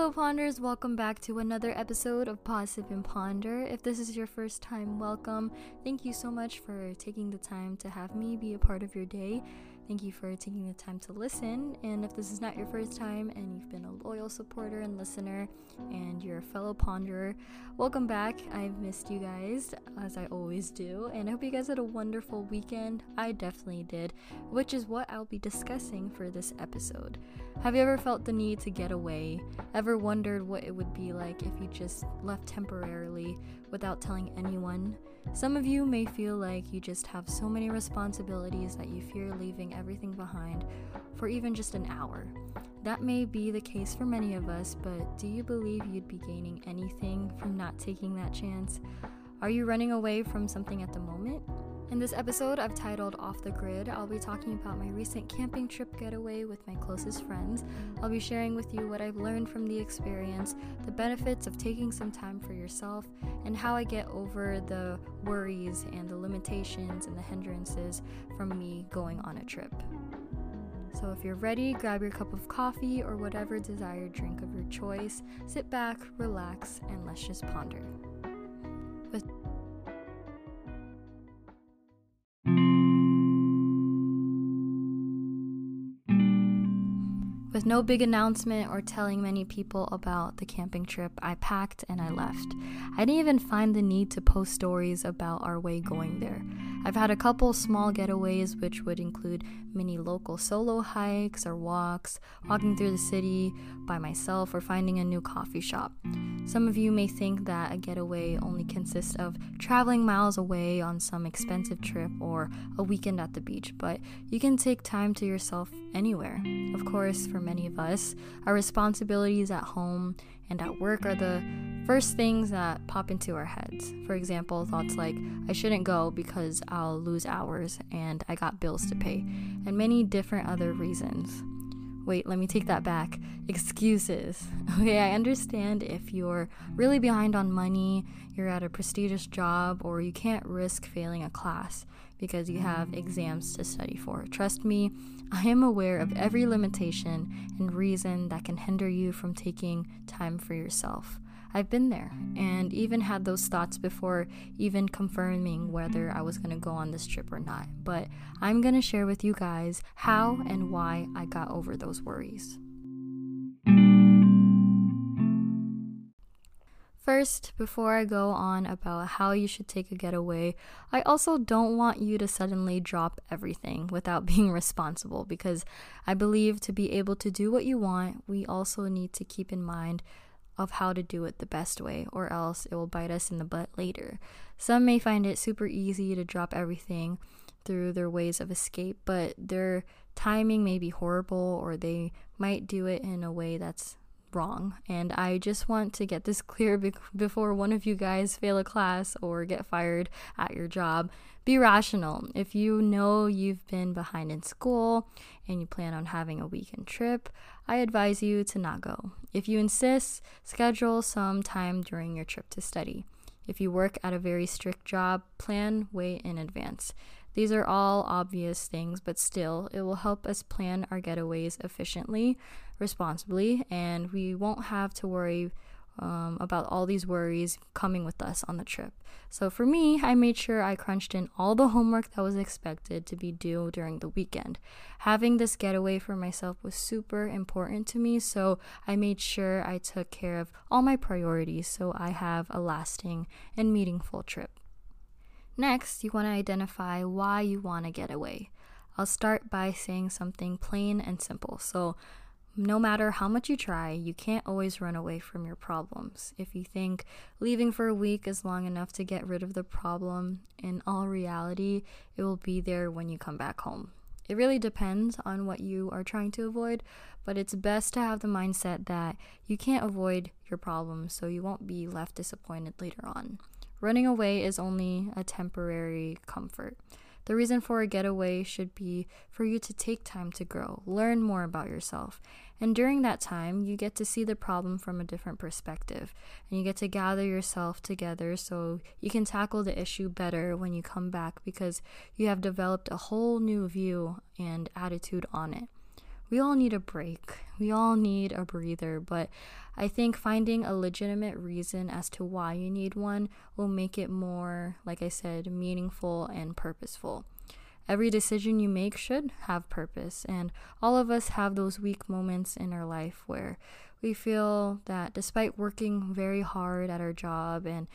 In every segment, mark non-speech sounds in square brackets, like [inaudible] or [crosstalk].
Hello, Ponders. Welcome back to another episode of Sip and Ponder. If this is your first time, welcome. Thank you so much for taking the time to have me be a part of your day. Thank you for taking the time to listen. And if this is not your first time and you've been a loyal supporter and listener and you're a fellow ponderer, welcome back. I've missed you guys, as I always do. And I hope you guys had a wonderful weekend. I definitely did, which is what I'll be discussing for this episode. Have you ever felt the need to get away? Ever wondered what it would be like if you just left temporarily without telling anyone? Some of you may feel like you just have so many responsibilities that you fear leaving everything behind for even just an hour. That may be the case for many of us, but do you believe you'd be gaining anything from not taking that chance? Are you running away from something at the moment? In this episode, I've titled Off the Grid. I'll be talking about my recent camping trip getaway with my closest friends. I'll be sharing with you what I've learned from the experience, the benefits of taking some time for yourself, and how I get over the worries and the limitations and the hindrances from me going on a trip. So, if you're ready, grab your cup of coffee or whatever desired drink of your choice, sit back, relax, and let's just ponder. With no big announcement or telling many people about the camping trip, I packed and I left. I didn't even find the need to post stories about our way going there. I've had a couple small getaways, which would include many local solo hikes or walks, walking through the city by myself, or finding a new coffee shop. Some of you may think that a getaway only consists of traveling miles away on some expensive trip or a weekend at the beach, but you can take time to yourself anywhere. Of course, for many of us, our responsibilities at home and at work are the first things that pop into our heads. For example, thoughts like, I shouldn't go because I'll lose hours and I got bills to pay, and many different other reasons. Wait, let me take that back. Excuses. [laughs] Okay, I understand if you're really behind on money, you're at a prestigious job, or you can't risk failing a class because you have exams to study for. Trust me, I am aware of every limitation and reason that can hinder you from taking time for yourself. I've been there and even had those thoughts before even confirming whether I was going to go on this trip or not. But I'm going to share with you guys how and why I got over those worries. First, before I go on about how you should take a getaway, I also don't want you to suddenly drop everything without [laughs] being responsible because I believe to be able to do what you want, we also need to keep in mind of how to do it the best way, or else it will bite us in the butt later. Some may find it super easy to drop everything through their ways of escape, but their timing may be horrible, or they might do it in a way that's wrong. And I just want to get this clear be- before one of you guys fail a class or get fired at your job. Be rational. If you know you've been behind in school and you plan on having a weekend trip, I advise you to not go. If you insist, schedule some time during your trip to study. If you work at a very strict job, plan way in advance. These are all obvious things, but still, it will help us plan our getaways efficiently, responsibly, and we won't have to worry um, about all these worries coming with us on the trip. So for me, I made sure I crunched in all the homework that was expected to be due during the weekend. Having this getaway for myself was super important to me, so I made sure I took care of all my priorities so I have a lasting and meaningful trip. Next, you want to identify why you want to get away. I'll start by saying something plain and simple. So, no matter how much you try, you can't always run away from your problems. If you think leaving for a week is long enough to get rid of the problem, in all reality, it will be there when you come back home. It really depends on what you are trying to avoid, but it's best to have the mindset that you can't avoid your problems so you won't be left disappointed later on. Running away is only a temporary comfort. The reason for a getaway should be for you to take time to grow, learn more about yourself. And during that time, you get to see the problem from a different perspective and you get to gather yourself together so you can tackle the issue better when you come back because you have developed a whole new view and attitude on it. We all need a break. We all need a breather, but I think finding a legitimate reason as to why you need one will make it more, like I said, meaningful and purposeful. Every decision you make should have purpose, and all of us have those weak moments in our life where we feel that despite working very hard at our job and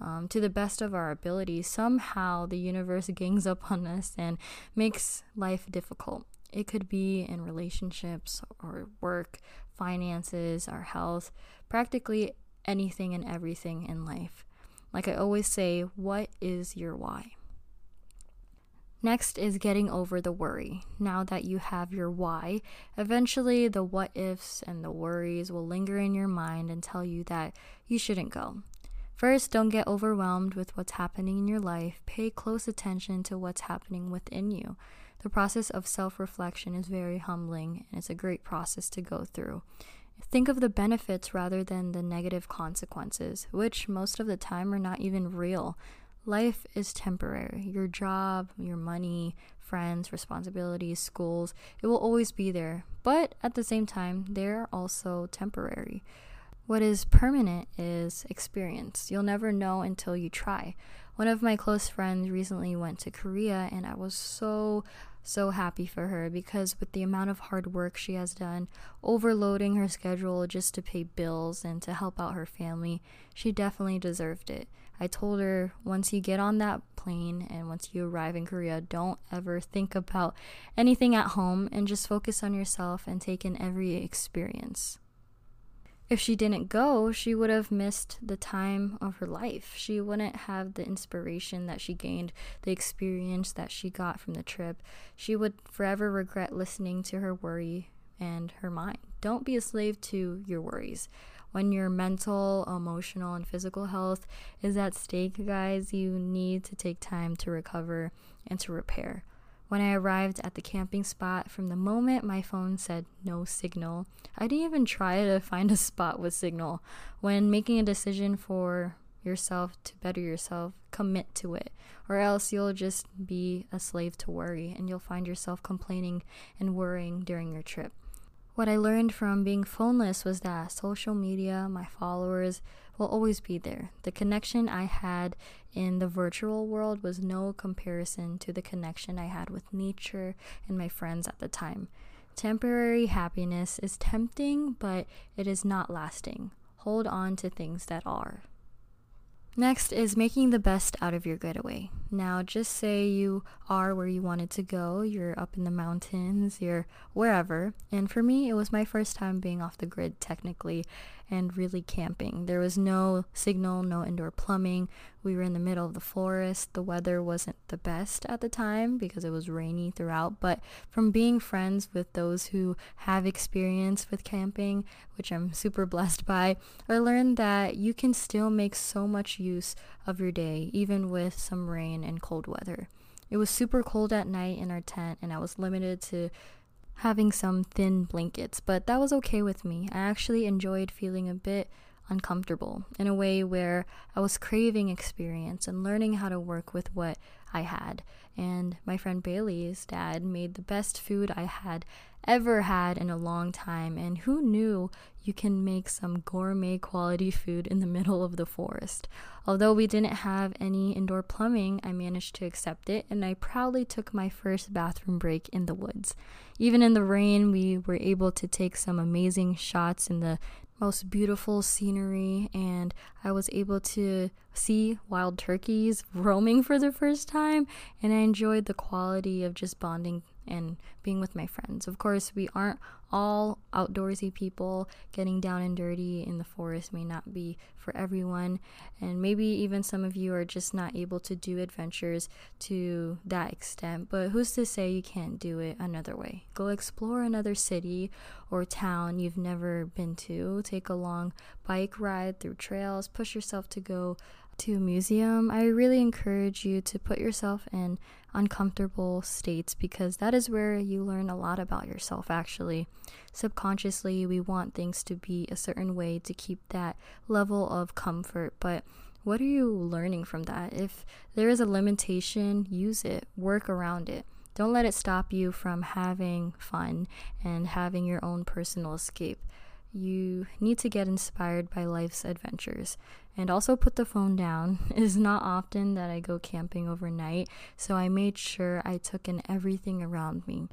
um, to the best of our ability, somehow the universe [laughs] gangs up on us and makes life difficult. It could be in relationships or work, finances, our health, practically anything and everything in life. Like I always say, what is your why? Next is getting over the worry. Now that you have your why, eventually the what ifs and the worries will linger in your mind and tell you that you shouldn't go. First, don't get overwhelmed with what's happening in your life. Pay close attention to what's happening within you. The process of self reflection is very humbling and it's a great process to go through. Think of the benefits rather than the negative consequences, which most of the time are not even real. Life is temporary. Your job, your money, friends, responsibilities, schools, it will always be there. But at the same time, they're also temporary. What is permanent is experience. You'll never know until you try. One of my close friends recently went to Korea, and I was so so happy for her because with the amount of hard work she has done, overloading her schedule just to pay bills and to help out her family, she definitely deserved it. I told her once you get on that plane and once you arrive in Korea, don't ever think about anything at home and just focus on yourself and take in every experience if she didn't go, she would have missed the time of her life. She wouldn't have the inspiration that she gained, the experience that she got from the trip. She would forever regret listening to her worry and her mind. Don't be a slave to your worries. When your mental, emotional, and physical health is at stake, guys, you need to take time to recover and to repair. When I arrived at the camping spot, from the moment my phone said no signal, I didn't even try to find a spot with signal. When making a decision for yourself to better yourself, commit to it, or else you'll just be a slave to worry and you'll find yourself complaining and worrying during your trip. What I learned from being phoneless was that social media, my followers, will always be there. The connection I had in the virtual world was no comparison to the connection I had with nature and my friends at the time. Temporary happiness is tempting, but it is not lasting. Hold on to things that are. Next is making the best out of your getaway. Now, just say you are where you wanted to go, you're up in the mountains, you're wherever. And for me, it was my first time being off the grid technically and really camping. There was no signal, no indoor plumbing. We were in the middle of the forest. The weather wasn't the best at the time because it was rainy throughout. But from being friends with those who have experience with camping, which I'm super [laughs] blessed by, I learned that you can still make so much use of your day, even with some rain and cold weather. It was super cold at night in our tent, and I was limited to having some thin blankets, but that was okay with me. I actually enjoyed feeling a bit uncomfortable in a way where I was craving experience and learning how to work with what I had. And my friend Bailey's dad made the best food I had ever had in a long time. And who knew you can make some gourmet quality food in the middle of the forest? Although we didn't have any indoor plumbing, I managed to accept it and I proudly took my first bathroom break in the woods. Even in the rain, we were able to take some amazing shots in the most beautiful scenery, and I was able to see wild turkeys [laughs] roaming for the first time, and I enjoyed the quality of just bonding and being with my friends. Of course, we aren't all outdoorsy people. Getting down and dirty in the forest may not be for everyone, and maybe even some of you are just not able to do adventures to that extent. But who's to say you can't do it another way? Go explore another city or town you've never been to. Take a long bike ride through trails, push yourself to go to a museum, I really encourage you to put yourself in uncomfortable states because that is where you learn a lot about yourself actually. Subconsciously, we want things to be a certain way to keep that level of comfort, but what are you learning from that? If there is a limitation, use it, work around it. Don't let it stop you from having fun and having your own personal escape. You need to get inspired by life's adventures and also put the phone down. [laughs] It is not often that I go camping overnight, so I made sure I took in everything around me.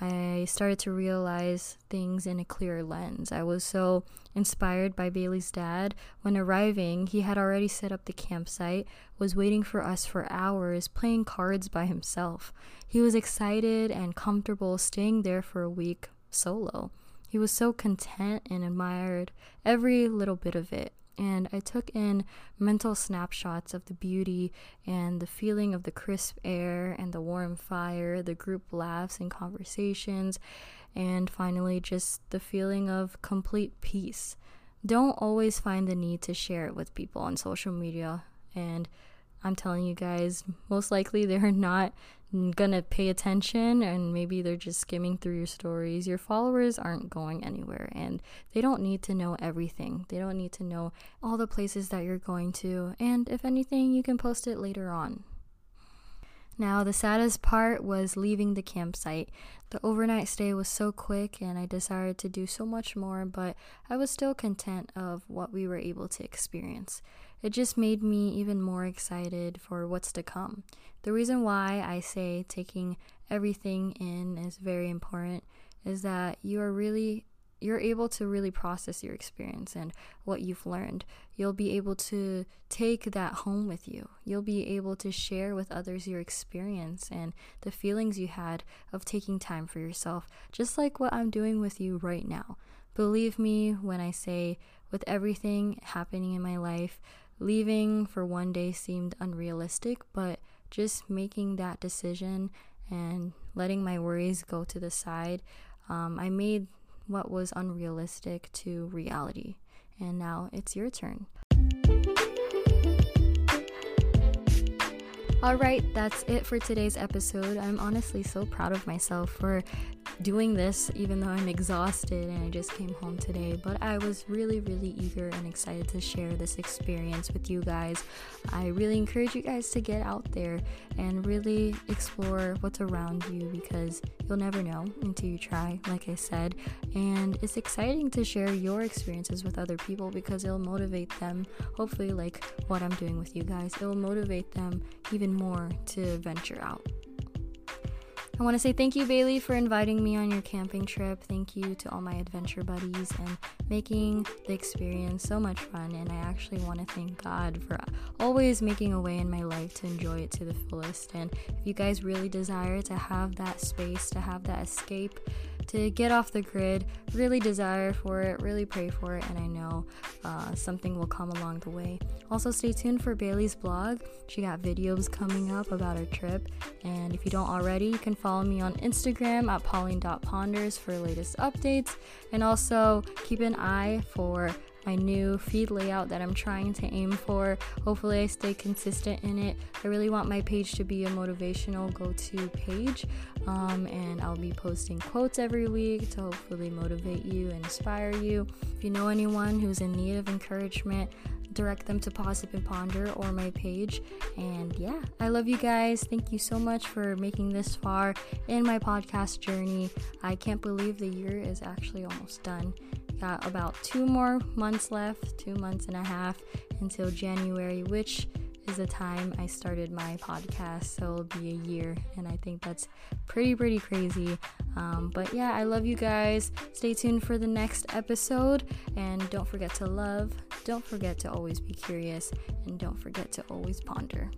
I started to realize things in a clearer lens. I was so inspired by Bailey's dad. When arriving, he had already set up the campsite, was waiting for us for hours, playing cards by himself. He was excited and comfortable staying there for a week solo. He was so content and admired every little bit of it and I took in mental snapshots of the beauty and the feeling of the crisp air and the warm fire, the group laughs and conversations, and finally just the feeling of complete peace. Don't always find the need to share it with people on social media and I'm telling you guys, most likely they're [laughs] not gonna pay attention and maybe they're just skimming through your stories. Your followers aren't going anywhere and they don't need to know everything. They don't need to know all the places that you're going to. And if anything, you can post it later on. Now, the saddest part was leaving the campsite. The overnight stay was so quick and I desired to do so much more, but I was still content of what we were able to experience. It just made me even more excited for what's to come. The reason why I say taking everything in is very important is that you are really you're able to really process your experience and what you've learned. You'll be able to take that home with you. You'll be able to share with others your experience and the feelings you had of taking time for yourself, just like what I'm doing with you right now. Believe me when I say, with everything happening in my life, leaving for one day seemed unrealistic, but just making that decision and letting my worries go to the side, um, I made what was unrealistic to reality. And now it's your turn. All right, that's it for today's episode. I'm honestly so proud of myself for doing this, even though I'm exhausted and I just came home today. But I was really, really eager and excited to share this experience with you guys. I really encourage you guys to get out there and really explore what's around you because you'll never know until you try, like I said. And it's exciting to share your experiences with other people because it'll motivate them, hopefully, like what I'm doing with you guys, it'll motivate them even even more to venture out. I want to say thank you, Bailey, for inviting me on your camping trip. Thank you to all my adventure buddies and making the experience so much fun. And I actually want to thank God for always making a way in my life to enjoy it to the fullest. And if you guys really desire to have that space, to have that escape, to get off the grid. Really desire for it, really pray for it, and I know uh, something will come along the way. Also, stay tuned for Bailey's blog. She got videos coming up about her trip, and if you don't already, you can follow me on Instagram at pauline.ponders for latest updates, and also keep an eye for my new feed layout that I'm trying to aim for. Hopefully, I stay consistent in it. I really want my page to be a motivational go to page, um, and I'll be posting quotes every week to hopefully motivate you and inspire you. If you know anyone who's in need of encouragement, direct them to Pause Sip and Ponder or my page. And yeah, I love you guys. Thank you so much for making this far in my podcast journey. I can't believe the year is actually almost done. Got about two more months left, two months and a half until January, which is the time I started my podcast. So it'll be a year, and I think that's pretty, pretty crazy. Um, but yeah, I love you guys. Stay tuned for the next episode, and don't forget to love, don't forget to always be curious, and don't forget to always ponder.